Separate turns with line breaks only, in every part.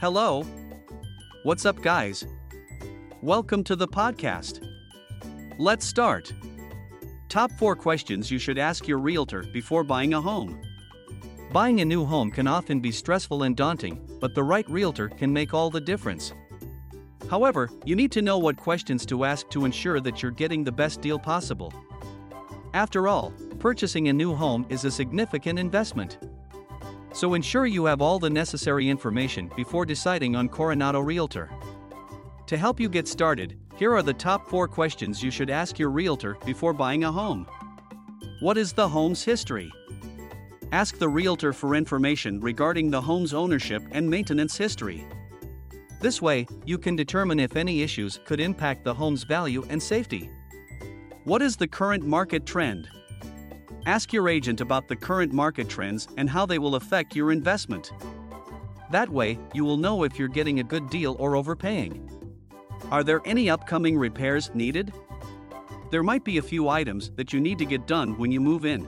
Hello. What's up, guys? Welcome to the podcast. Let's start. Top 4 questions you should ask your realtor before buying a home. Buying a new home can often be stressful and daunting, but the right realtor can make all the difference. However, you need to know what questions to ask to ensure that you're getting the best deal possible. After all, purchasing a new home is a significant investment. So ensure you have all the necessary information before deciding on Coronado Realtor. To help you get started, here are the top 4 questions you should ask your realtor before buying a home. What is the home's history? Ask the realtor for information regarding the home's ownership and maintenance history. This way, you can determine if any issues could impact the home's value and safety. What is the current market trend? Ask your agent about the current market trends and how they will affect your investment. That way, you will know if you're getting a good deal or overpaying. Are there any upcoming repairs needed? There might be a few items that you need to get done when you move in.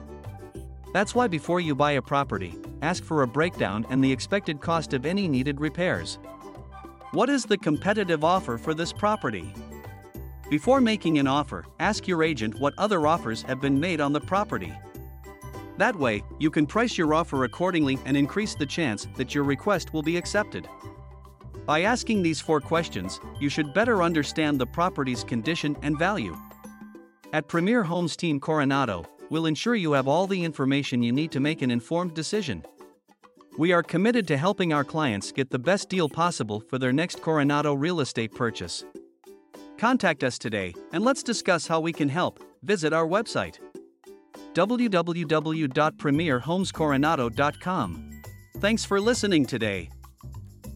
That's why before you buy a property, ask for a breakdown and the expected cost of any needed repairs. What is the competitive offer for this property? Before making an offer, ask your agent what other offers have been made on the property. That way, you can price your offer accordingly and increase the chance that your request will be accepted. By asking these four questions, you should better understand the property's condition and value. At Premier Homes Team Coronado, we'll ensure you have all the information you need to make an informed decision. We are committed to helping our clients get the best deal possible for their next Coronado real estate purchase. Contact us today and let's discuss how we can help. Visit our website www.premierhomescoronado.com. Thanks for listening today.